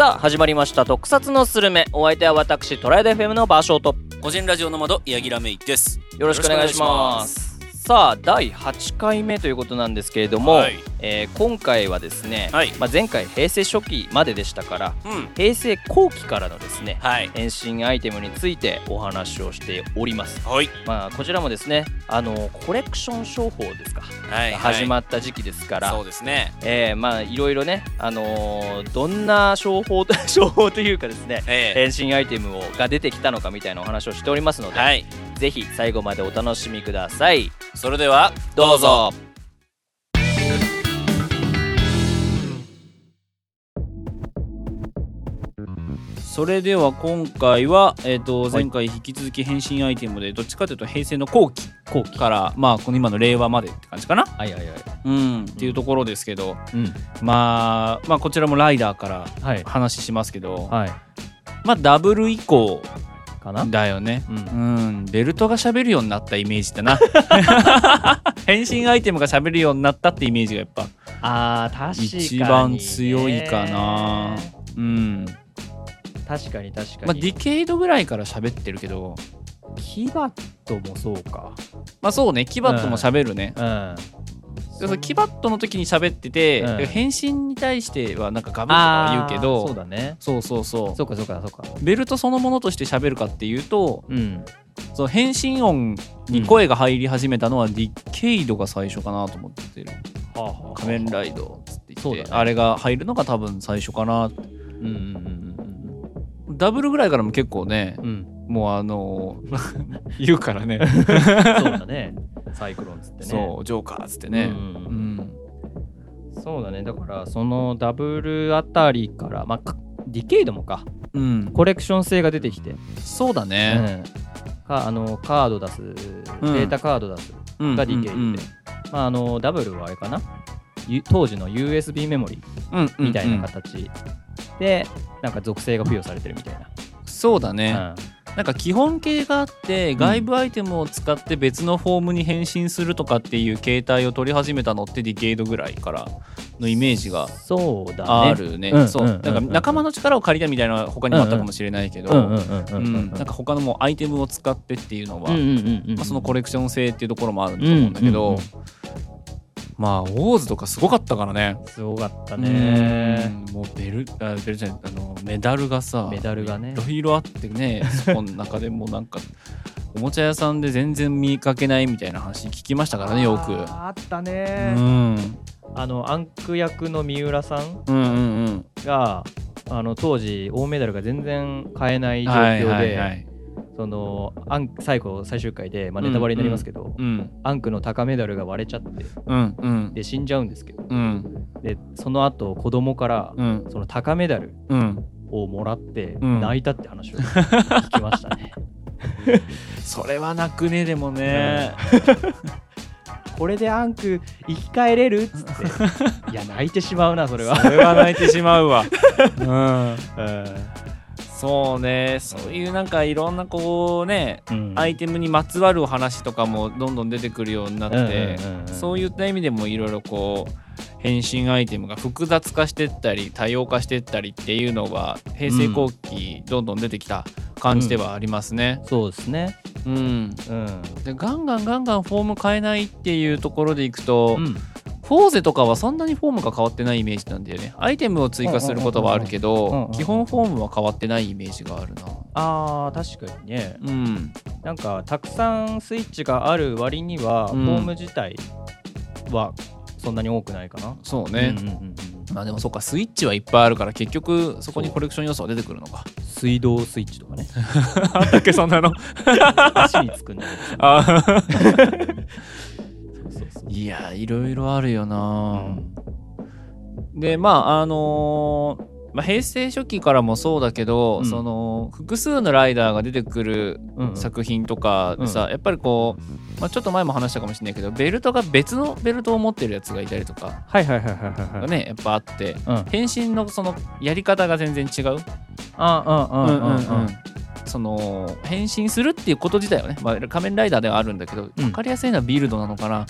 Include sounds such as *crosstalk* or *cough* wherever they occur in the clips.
さあ始まりました。特撮のスルメ。お相手は私トライド FM のバーショート。個人ラジオの窓柳楽芽衣です。よろしくお願いしますさあ第8回目ということなんですけれども、はい。えー今回はですね、はい。まあ、前回平成初期まででしたからうん。平成後期からのですねはい。変身アイテムについてお話をしております。はい。まあこちらもですねあのコレクション商法ですか、はい。始まっった時期ですから、そうですね。えーまあいろいろねあのーどんな商法 *laughs* 商法というかですねええ。変身アイテムをが出てきたのかみたいなお話をしておりますので、はいぜひ最後までお楽しみください。それではどうぞ。それでは今回は、えー、と前回引き続き変身アイテムでどっちかというと平成の後期後期。からまあこの今の令和までって感じかな、はいはいはい。うん、っていうところですけど、うん。まあ、まあこちらもライダーからはい。話しますけど、はい。まあダブル以降かな。だよね、うん。うん、ベルトが喋るようになったイメージだな。*laughs* 変身アイテムが喋るようになったってイメージがやっぱ。あー確かに、ね、一番強いかな。うん。確かに確かに、まあディケイドぐらいから喋ってるけど。キバットもそうか。まあそうね。キバットも喋るね、うん。でそのキバットの時に喋ってて、うん。変身に対してはなんかガブとかは言うけどそうだね。そうそうそう。そうかそうかそうか。ベルトそのものとして喋るかっていうとうん。その変身音に声が入り始めたのはディケイドが最初かなと思ってる。はあは仮面ライドっつって言って、あれが入るのが多分最初かなうんうんうんダブルぐらいからも結構ねうんうん。もうあのー言うからね。*laughs* そうだねサイクロンつってね。そうジョーカーっつってね。うんうんそうだね。だからそのダブルあたりからまあかディケイドもか。うん。コレクション性が出てきて、そうだね。うん。かあのカード出す、データカード出すうんがディケイドで、うんまあ、あのダブルはあれかな。ゆ当時の USB メモリうんうんみたいなうん形。で、なんか属性が付与されてるみたいそうだね。な、なんか基本形があって外部アイテムを使って別のフォームに変身するとかっていう形態を取り始めたのってディケイドぐらいからのイメージがあるね。仲間の力を借りたみたいな他にもあったかもしれないけど、なんか他のもうアイテムを使ってっていうのは、まあ、そのコレクション性っていうところもあると思うんだけど、うんうんうんまあオーズとかすごかったからね。すごかったね。うん。もうベルあベルじゃないあのメダルがさメダルがね。いろいろあってねそこの中でもなんか *laughs* おもちゃ屋さんで全然見かけないみたいな話聞きましたからねよく。あったうね、ん、あのアンク役の三浦さんうんうんうん。があの当時大メダルが全然買えない状はい況で、はいはいそのアン最後最終回で、まあ、ネタバレになりますけど、うん。アンクの高メダルが割れちゃってうんうん。で死んじゃうんですけどうん。でその後子供からうん。その高メダルうん。をもらってうん。泣いたって話を *laughs* 聞きましたね。それは泣くねでもね、*laughs* これでアンク生き返れるっつって。いや泣いてしまうなそれは。それは泣いてしまうわ、*laughs* うん、うんそうねそういうなんかいろんなこうねうんアイテムにまつわるお話とかもどんどん出てくるようになって、うんうんうんうんそういった意味でもいろいろこう変身アイテムが複雑化してったり多様化してったりっていうのが平成後期どんどん出てきた感じではありますね。そうですね。うんうん。でガンガンガンガンフォーム変えないっていうところでいくと、うんフォーゼとかはそんなにフォームが変わってないイメージなんだよね。アイテムを追加することはあるけど基本フォームは変わってないイメージがあるな。あー確かにねうん、なんかたくさんスイッチがある割には、うんフォーム自体はそんなに多くないかな。そうね。うんうんうんまあでもそっかスイッチはいっぱいあるから結局そこにコレクション要素が出てくるのか。水道スイッチとかねあったっけそんなの。足につくんだけどあいやいろいろあるよな、でまああのーまあ、平成初期からもそうだけど、うん。その複数のライダーが出てくるうんうん。作品とかでさ、やっぱりこう、まあ、ちょっと前も話したかもしれないけどベルトが別のベルトを持ってるやつがいたりとかはいはいはいはいはいはい。がねやっぱあってうん。変身のそのやり方が全然違う。あうんうんうんうん。その変身するっていうこと自体はね、まあ、仮面ライダーではあるんだけど、うん。分かりやすいのはビルドなのかな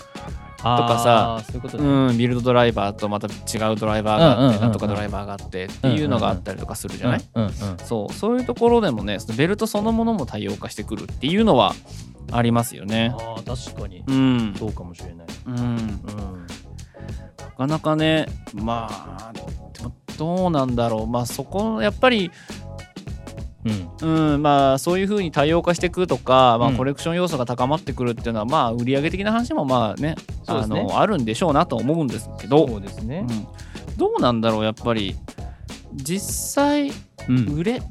かさういうね、うん、ビルドドライバーとまた違うドライバーがあって、なんとかドライバーがあってっていうのがあったりとかするじゃない、そうそういうところでもねそのベルトそのものも多様化してくるっていうのはありますよね。あー確かに。うん、そうかもしれない、うん、うん、なかなかねまあどうなんだろう。まあそこやっぱりうん。うんまあそういうふうに多様化していくとか、まあ、うん。コレクション要素が高まってくるっていうのは、まあ売上的な話もまあねね。のあるんでしょうなと思うんですけど。そうですね、うん。どうなんだろうやっぱり。実際うん。売れ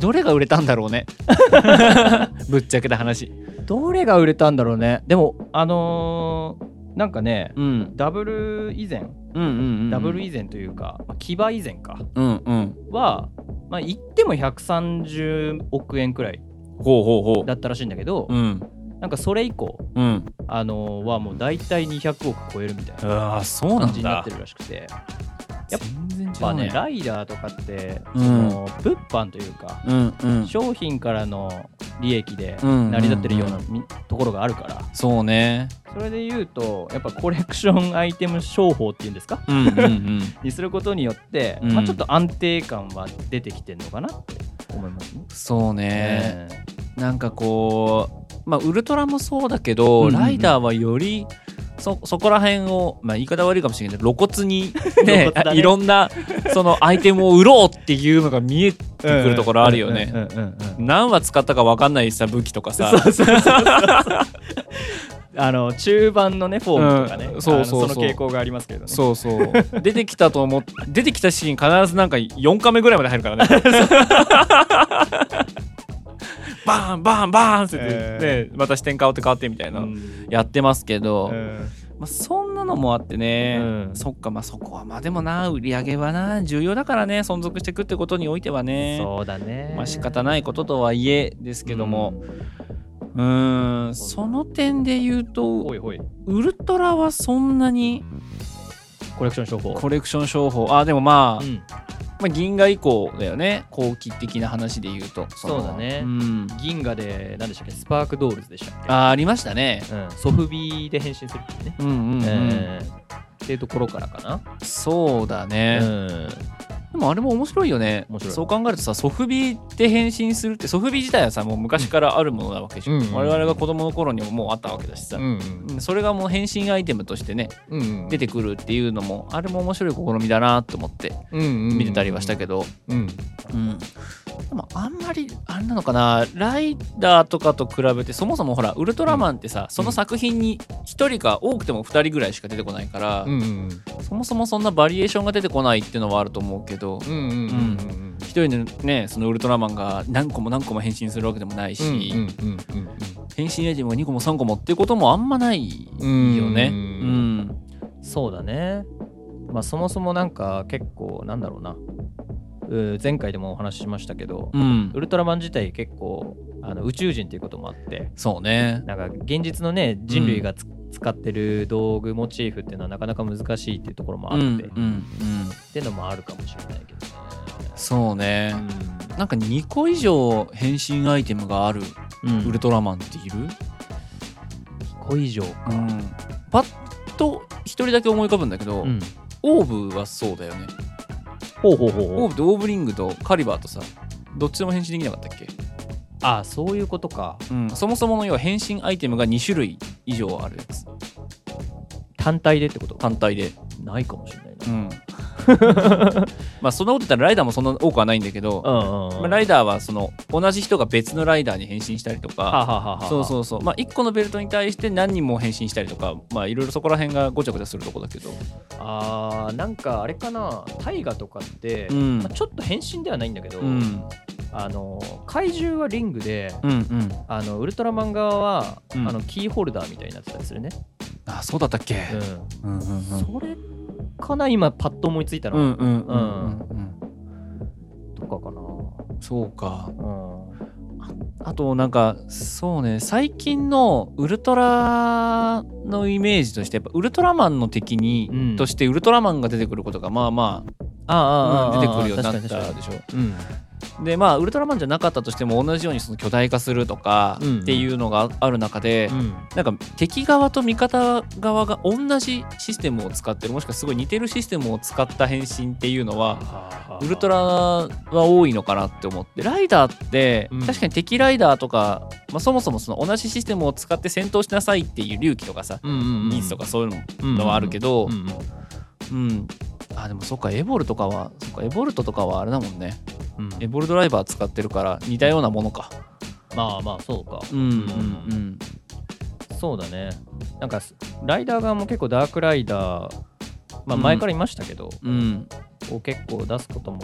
どれが売れたんだろうね。*laughs* ぶっちゃけた話。どれが売れたんだろうね。でもあのーなんかねうん。ダブル以前うんうんうんダブル以前というか、まあ、騎馬以前か。うんうん。は、まあ、言っても130億円くらいだったらしいんだけど、うん。なんかそれ以降、うん。あのーはもう大体200億超えるみたいなああそうなんだ。感じになってるらしくて。やっ全然違まあうねね。ライダーとかって、うん。その物販というか、うんうん。商品からの利益でうん成り立ってるようなみところがあるから。そうね。それで言うとやっぱコレクションアイテム商法っていうんですか？うんうんうん。*laughs* にすることによって、うん。まあ、ちょっと安定感は出てきてるのかなって思いますね。そうね。えなんかこうまあウルトラもそうだけど、うんうんうん。ライダーはよりそそこら辺を、まあ、言い方悪いかもしれないけど露骨に、*laughs* ねね *laughs* いろんなそのアイテムを売ろうっていうのが見えてくるところあるよね。何話使ったか分かんないさ武器とかさあの中盤のねフォームとかね、うんそうそうその傾向がありますけどね。そうそう出てきたと思っ出てきたシーン必ずなんか4カメぐらいまで入るからねバーンバーンバーンって言って、えね、また視点変わって変わってみたいな、うん。やってますけど、うんまあ、そんなのもあってね、うん。そっかまあそこはまあでもな売り上げはな重要だからね存続していくってことにおいてはね。そうだね。まあ仕方ないこととはいえですけども。うーんその点で言ううん、とウルトラはそんなにコレクション商法。コレクション商法。あでもまあ、うん。まあ銀河以降だよね。後期的な話で言うと。のそうだね。うん。銀河で何でしたっけ？スパークドールズでしたっけ？あありましたね。うん、ソフビで変身するっていうね。うんうんうん、えー。っていうところからかな。そうだね、うんでもあれも面白いよね。面白い。そう考えるとさソフビで変身するってソフビ自体はさもう昔からあるものなわけでしょ、うんうん我々が子供の頃にももうあったわけだしさ、うんうんそれがもう変身アイテムとしてねうん出てくるっていうのもあれも面白い試みだなと思って見見てたりはしたけど、うん。うんでもあんまりあれなのかな。ライダーとかと比べてそもそもほらウルトラマンってさ、その作品に1人か多くても2人ぐらいしか出てこないから、うんうんそもそもそんなバリエーションが出てこないっていうのはあると思うけど、うんうんうんうん一人のねそのウルトラマンが何個も何個も変身するわけでもないし、うんうんうん変身アイテムが2個も3個もっていうこともあんまないよね。ううんん。そうだね。まあそもそもなんか結構なんだろうな。う前回でもお話ししましたけど、うんウルトラマン自体結構あの宇宙人っていうこともあって、そうね。なんか現実のね人類がつ、使ってる道具モチーフっていうのはなかなか難しいっていうところもあって、うんうんっうん、ていうのもあるかもしれないけどね。そうね。うなんか2個以上変身アイテムがあるん、ウルトラマンっている、2個以上か。パッと1人だけ思い浮かぶんだけど、うんオーブはそうだよね。ほうほうほうオーブとオーブリングとカリバーとさどっちでも変身できなかったっけ、ああそういうことか。うん、そもそもの要は変身アイテムが2種類以上あるやつ。単体でってこと？単体で。ないかもしれないな。うん *laughs* まあそんなこと言ったらライダーもそんな多くはないんだけど、うんうんうん。まあ、ライダーはその同じ人が別のライダーに変身したりとか、そうそうそう。まあ1個のベルトに対して何人も変身したりとか。まあいろいろそこら辺がごちゃごちゃするとこだけど。あーなんかあれかな。大河とかって、うん。まあ、ちょっと変身ではないんだけど、うん。あの怪獣はリングでうんうん。あのウルトラマン側は、うん。あのキーホルダーみたいになってたりするね、あそうだったっけ？ううんうんうんん。それかな今パッと思いついたの、うんうんうんうんうん。とかかな、そうか。うん。あとなんかそうね最近のウルトラのイメージとしてやっぱウルトラマンの敵に、うん。としてウルトラマンが出てくることがまあまあああああ、うん出てくるようになったでしょ。にうんでまあウルトラマンじゃなかったとしても同じようにその巨大化するとかうんっていうのがある中で、うん。なんか敵側と味方側が同じシステムを使ってるもしくはすごい似てるシステムを使った変身っていうのはウルトラは多いのかなって思ってライダーってうん。確かに敵ライダーとか、まあ、そもそもその同じシステムを使って戦闘しなさいっていう隆起とかさ、うんうんうん。ニーズとかそういうのはあるけど、うんうん。うんあでもそっかエボルとかはそっかエボルトとかはあれだもんね。うん。エボルドライバー使ってるから似たようなものか。まあまあそうか。うんうんそうだね。なんかライダー側も結構ダークライダーまあうん。前からいましたけど、うん。うんこう結構出すことも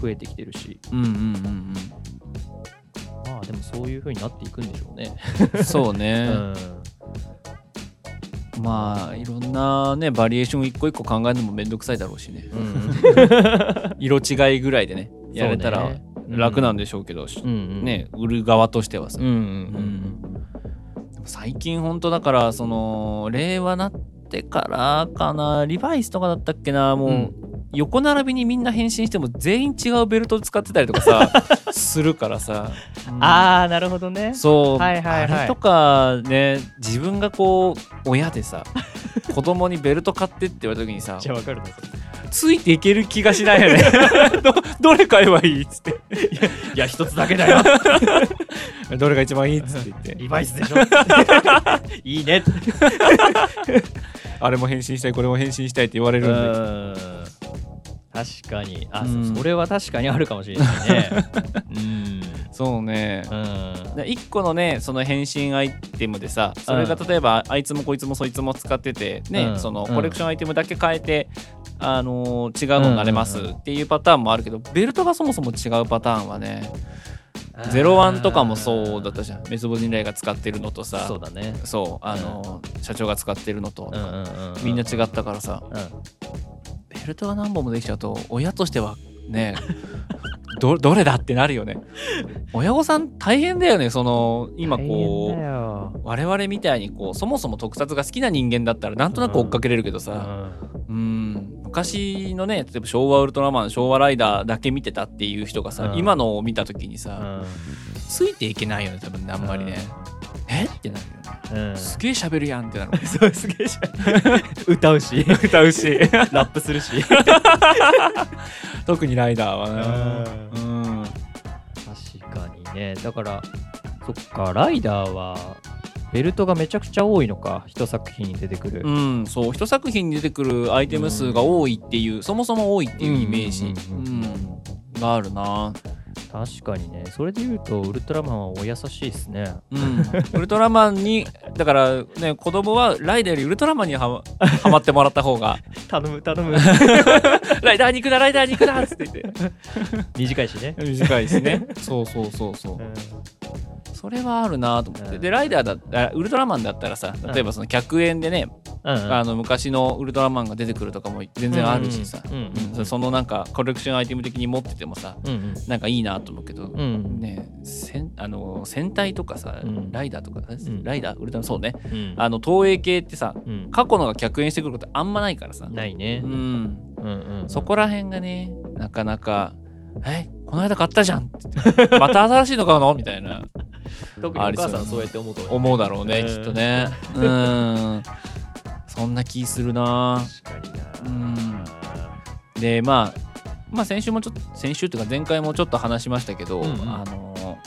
増えてきてるし。うんうんうんまあでもそういう風になっていくんでしょうね。う *laughs* んそううね、んまあいろんなねバリエーション一個一個考えるのもめんどくさいだろうしね。うん *laughs* *laughs* 色違いぐらいでねやれたら楽なんでしょうけど、うんうん。ね売る側としてはさ、うんうんうん最近ほんとだからその令和なってからかなリバイスとかだったっけなもう、うん横並びにみんな変身しても全員違うベルト使ってたりとかさ *laughs* するからさ、うんああなるほどね。そう、はいはいはいあれとかね自分がこう親でさ *laughs* 子供にベルト買ってって言われた時にさじゃあわかるね。ついていける気がしないよね *laughs* どどれ買えばいいっつっていや一つだけだよ。どれが一番いいっつって言ってリバイスでしょ。いいね。あれも変身したいこれも変身したいって言われうるんで。ん。確かに。あ、うん。そそれは確かにあるかもしれないね。うん。そうね。うん。で一個のねその変身アイテムでさそれが例えばあいつもこいつもそいつも使っててね、うん。そのうん。コレクションアイテムだけ変えて、あのー違うのになれますっていうパターンもあるけどベルトがそもそも違うパターンはねゼロワンとかもそうだったじゃん。メスボ人類が使ってるのとさ。そうだね。そう。あのー社長が使ってるのと、うんうんうんみんな違ったからさ。うん。ベルトが何本もできちゃうと親としてはね *laughs* どどれだってなるよね。親御さん大変だよね。その今こうよ。我々みたいにこうそもそも特撮が好きな人間だったらなんとなく追っかけれるけどさ。うん昔のね例えば昭和ウルトラマン昭和ライダーだけ見てたっていう人がさ、うん。今のを見た時にうさ、ん。ついていけないよね多分ねあんまりね、え？ってなるよね。うん。すげえ喋るやんってなる *laughs* そうすげえじゃん歌うし。歌うし。ラップするし。*laughs* 特にライダーはねううん。確かにね。だからそっかライダーはベルトがめちゃくちゃ多いのか一作品に出てくる、うん、そう。一作品に出てくるアイテム数が多いっていう、そもそも多いっていうイメージ、ううんんうん。があるな、確かにね。それで言うとウルトラマンはお優しいですね。うん、ウルトラマンにだからね子供はライダーよりウルトラマンにはま *laughs* はまってもらった方が。頼む頼む。*laughs* ライダー肉だライダー肉だっつって言って。*laughs* 短いしね、短いしね。そうそうそうそうそれはあるなと思って、うん。でライダーだあウルトラマンだったらさ例えばその100円でね、うんうん。あの昔のウルトラマンが出てくるとかも全然あるしさ、そのなんかコレクションアイテム的に持っててもさうんうん。なんかいいなと思うけど、うんね戦あの戦隊とかさ、うん。ライダーとか、ん。ライダーウルトラマンそうね。うん。あの東映系ってさうん。過去のが客演してくることあんまないからさ、ないね。う、ん、うんうん。そこら辺がねなかなか「えこの間買ったじゃん」って言って「また新しいの買うの?」みたいな特にお母さんそう。やって思うと思う思うだろうね、うん。きっとね。*laughs* うん。そんな気するな。確かにな。うん。でまあまあ先週もちょっと先週っていうか前回もちょっと話しましたけど、うんうん。あの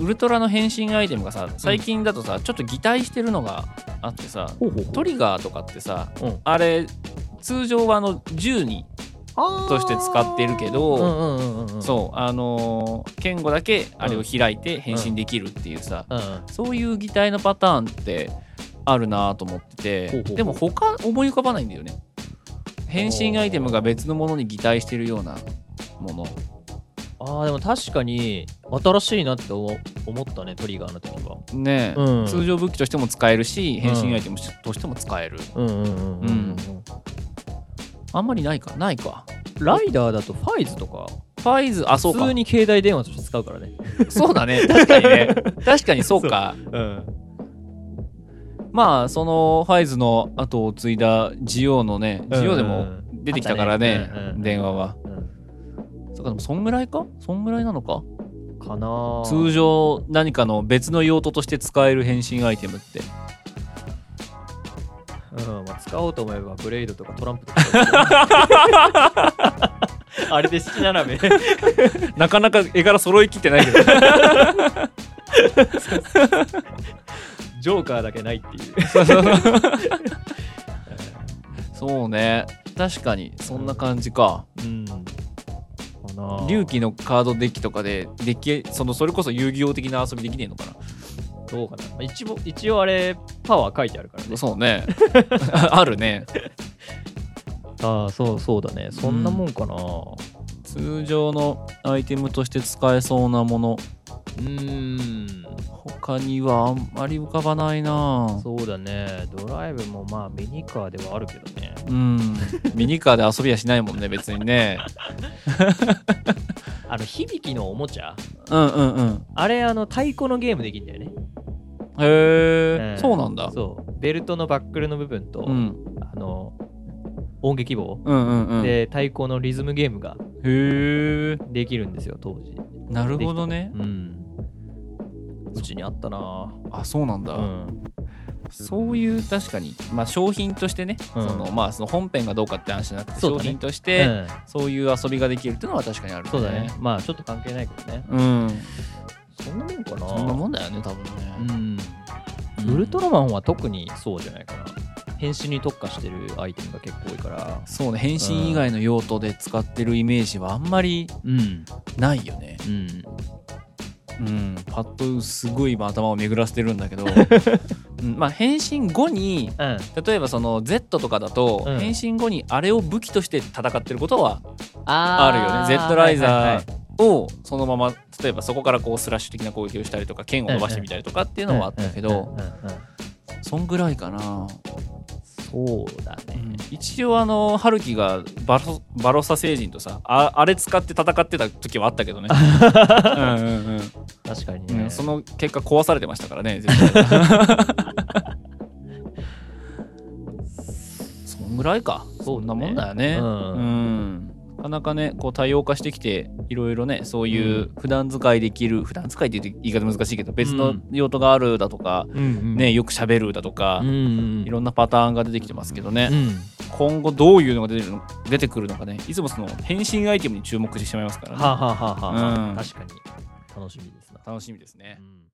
ウルトラの変身アイテムがさ最近だとさ、ちょっと擬態してるのがあってさほうほう。トリガーとかってさうん。あれ通常はあの銃にとして使ってるけど、そうあのー剣吾だけあれを開いて変身できるっていうさ、そういう擬態のパターンってあるなと思っててでも他思い浮かばないんだよね。変身アイテムが別のものに擬態してるようなもの。ああでも確かに新しいなって思思ったねトリガーの時は。ね、うん。通常武器としても使えるし変身アイテムとしても使える、うんうんうんうん。うんあんまりないか。ないか。ライダーだとファイズとか。ファイズあそうか。普通に携帯電話として使うからね。*laughs* そうだね。*laughs* 確かにね。確かにそうか。う。ん。まあそのファイズの後を継いだジオのねジオでも出てきたからね、電話は。そっかでもそんぐらいか？そんぐらいなのか？かな通常何かの別の用途として使える変身アイテムってうんまあ、使おうと思えばブレイドとかトランプとか。*laughs* あれで七並べなかなか絵柄揃いきってないけど。*laughs* ジョーカーだけないっていう。*laughs* そうね。確かにそんな感じか。うん。かな龍騎のカードデッキとかでデッキそのそれこそ遊戯王的な遊びできねえのかどうかな、まあ、一応一応あれパワー書いてあるからね。なそうね。*laughs* あるね。ああそうそうだね。そんなもんかな。通常のアイテムとして使えそうなものうーん。他にはあんまり浮かばないな。そうだね。ドライブもまあミニカーではあるけどね。うん。*laughs* ミニカーで遊びはしないもんね別にね。*laughs* あの響きのおもちゃ？うんうんうん。あれあの太鼓のゲームできるんだよね。へえ、ん。そうなんだ。そう。ベルトのバックルの部分と、うん。あの音劇棒、うんうんうん。へで太鼓のリズムゲームがえできるんですよ当時。なるほどね。うんうちにあったな。あそうなんだ、うん。そういう確かに、まあ、商品としてね、うん。そのまあ、その本編がどうかって話じゃなくて、商品として、うん。そういう遊びができるっていうのは確かにある、そうだね。まあちょっと関係ないけどね。うん。そんなもんかな。そんなもんだよね、多分うね。ん。ウルトラマンは特にそうじゃないかな。変身に特化してるアイテムが結構多いから。そうね、変身以外の用途で使ってるイメージはあんまりうん。ないよね。うんうん。パッとすごい今頭を巡らせてるんだけど、*laughs* うんまあ変身後に、うん。例えばその Z とかだと、うん。変身後にあれを武器として戦ってることはああるよね。Z ライザはいはいはいーをそのまま例えばそこからこうスラッシュ的な攻撃をしたりとか剣を伸ばしてみたりとかっていうのはあったけどうんうんうんうん。そんぐらいかな、そうだね。一応あの春樹がバロバロサ星人とさああれ使って戦ってた時はあったけどね。うんうんうん確かにね。うん、その結果壊されてましたからね絶対。*laughs* そんぐらいか。そんなもんだよね。うん。うん。なかなかねこう多様化してきていろいろねそういう普段使いできる、普段使いって言うと言い方難しいけど別の用途があるだとか、うんうん。ねよく喋るだとか、うんうんいろんなパターンが出てきてますけどね、うん。今後どういうのが出てるの出てくるのかねいつもその変身アイテムに注目してしまいますからね。はあ、はあはあはあ。うん。確かに。楽しみですな。楽しみですね。うん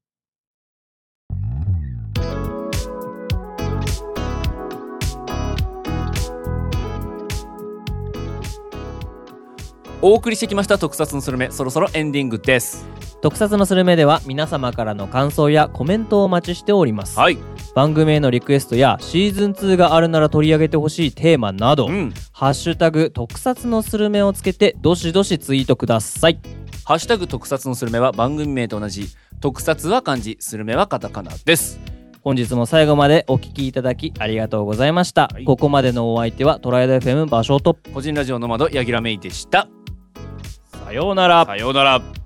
お送りしてきました特撮のスルメそろそろエンディングです。特撮のスルメでは皆様からの感想やコメントをお待ちしております。はい。番組へのリクエストやシーズン2があるなら取り上げてほしいテーマなど、うん。ハッシュタグ特撮のスルメをつけてどしどしツイートください。ハッシュタグ特撮のスルメは番組名と同じ特撮は漢字スルメはカタカナです。本日も最後までお聞きいただきありがとうございました、はい。ここまでのお相手はトライド FM 場所と。個人ラジオの窓柳楽芽衣でした。さようなら。さようなら。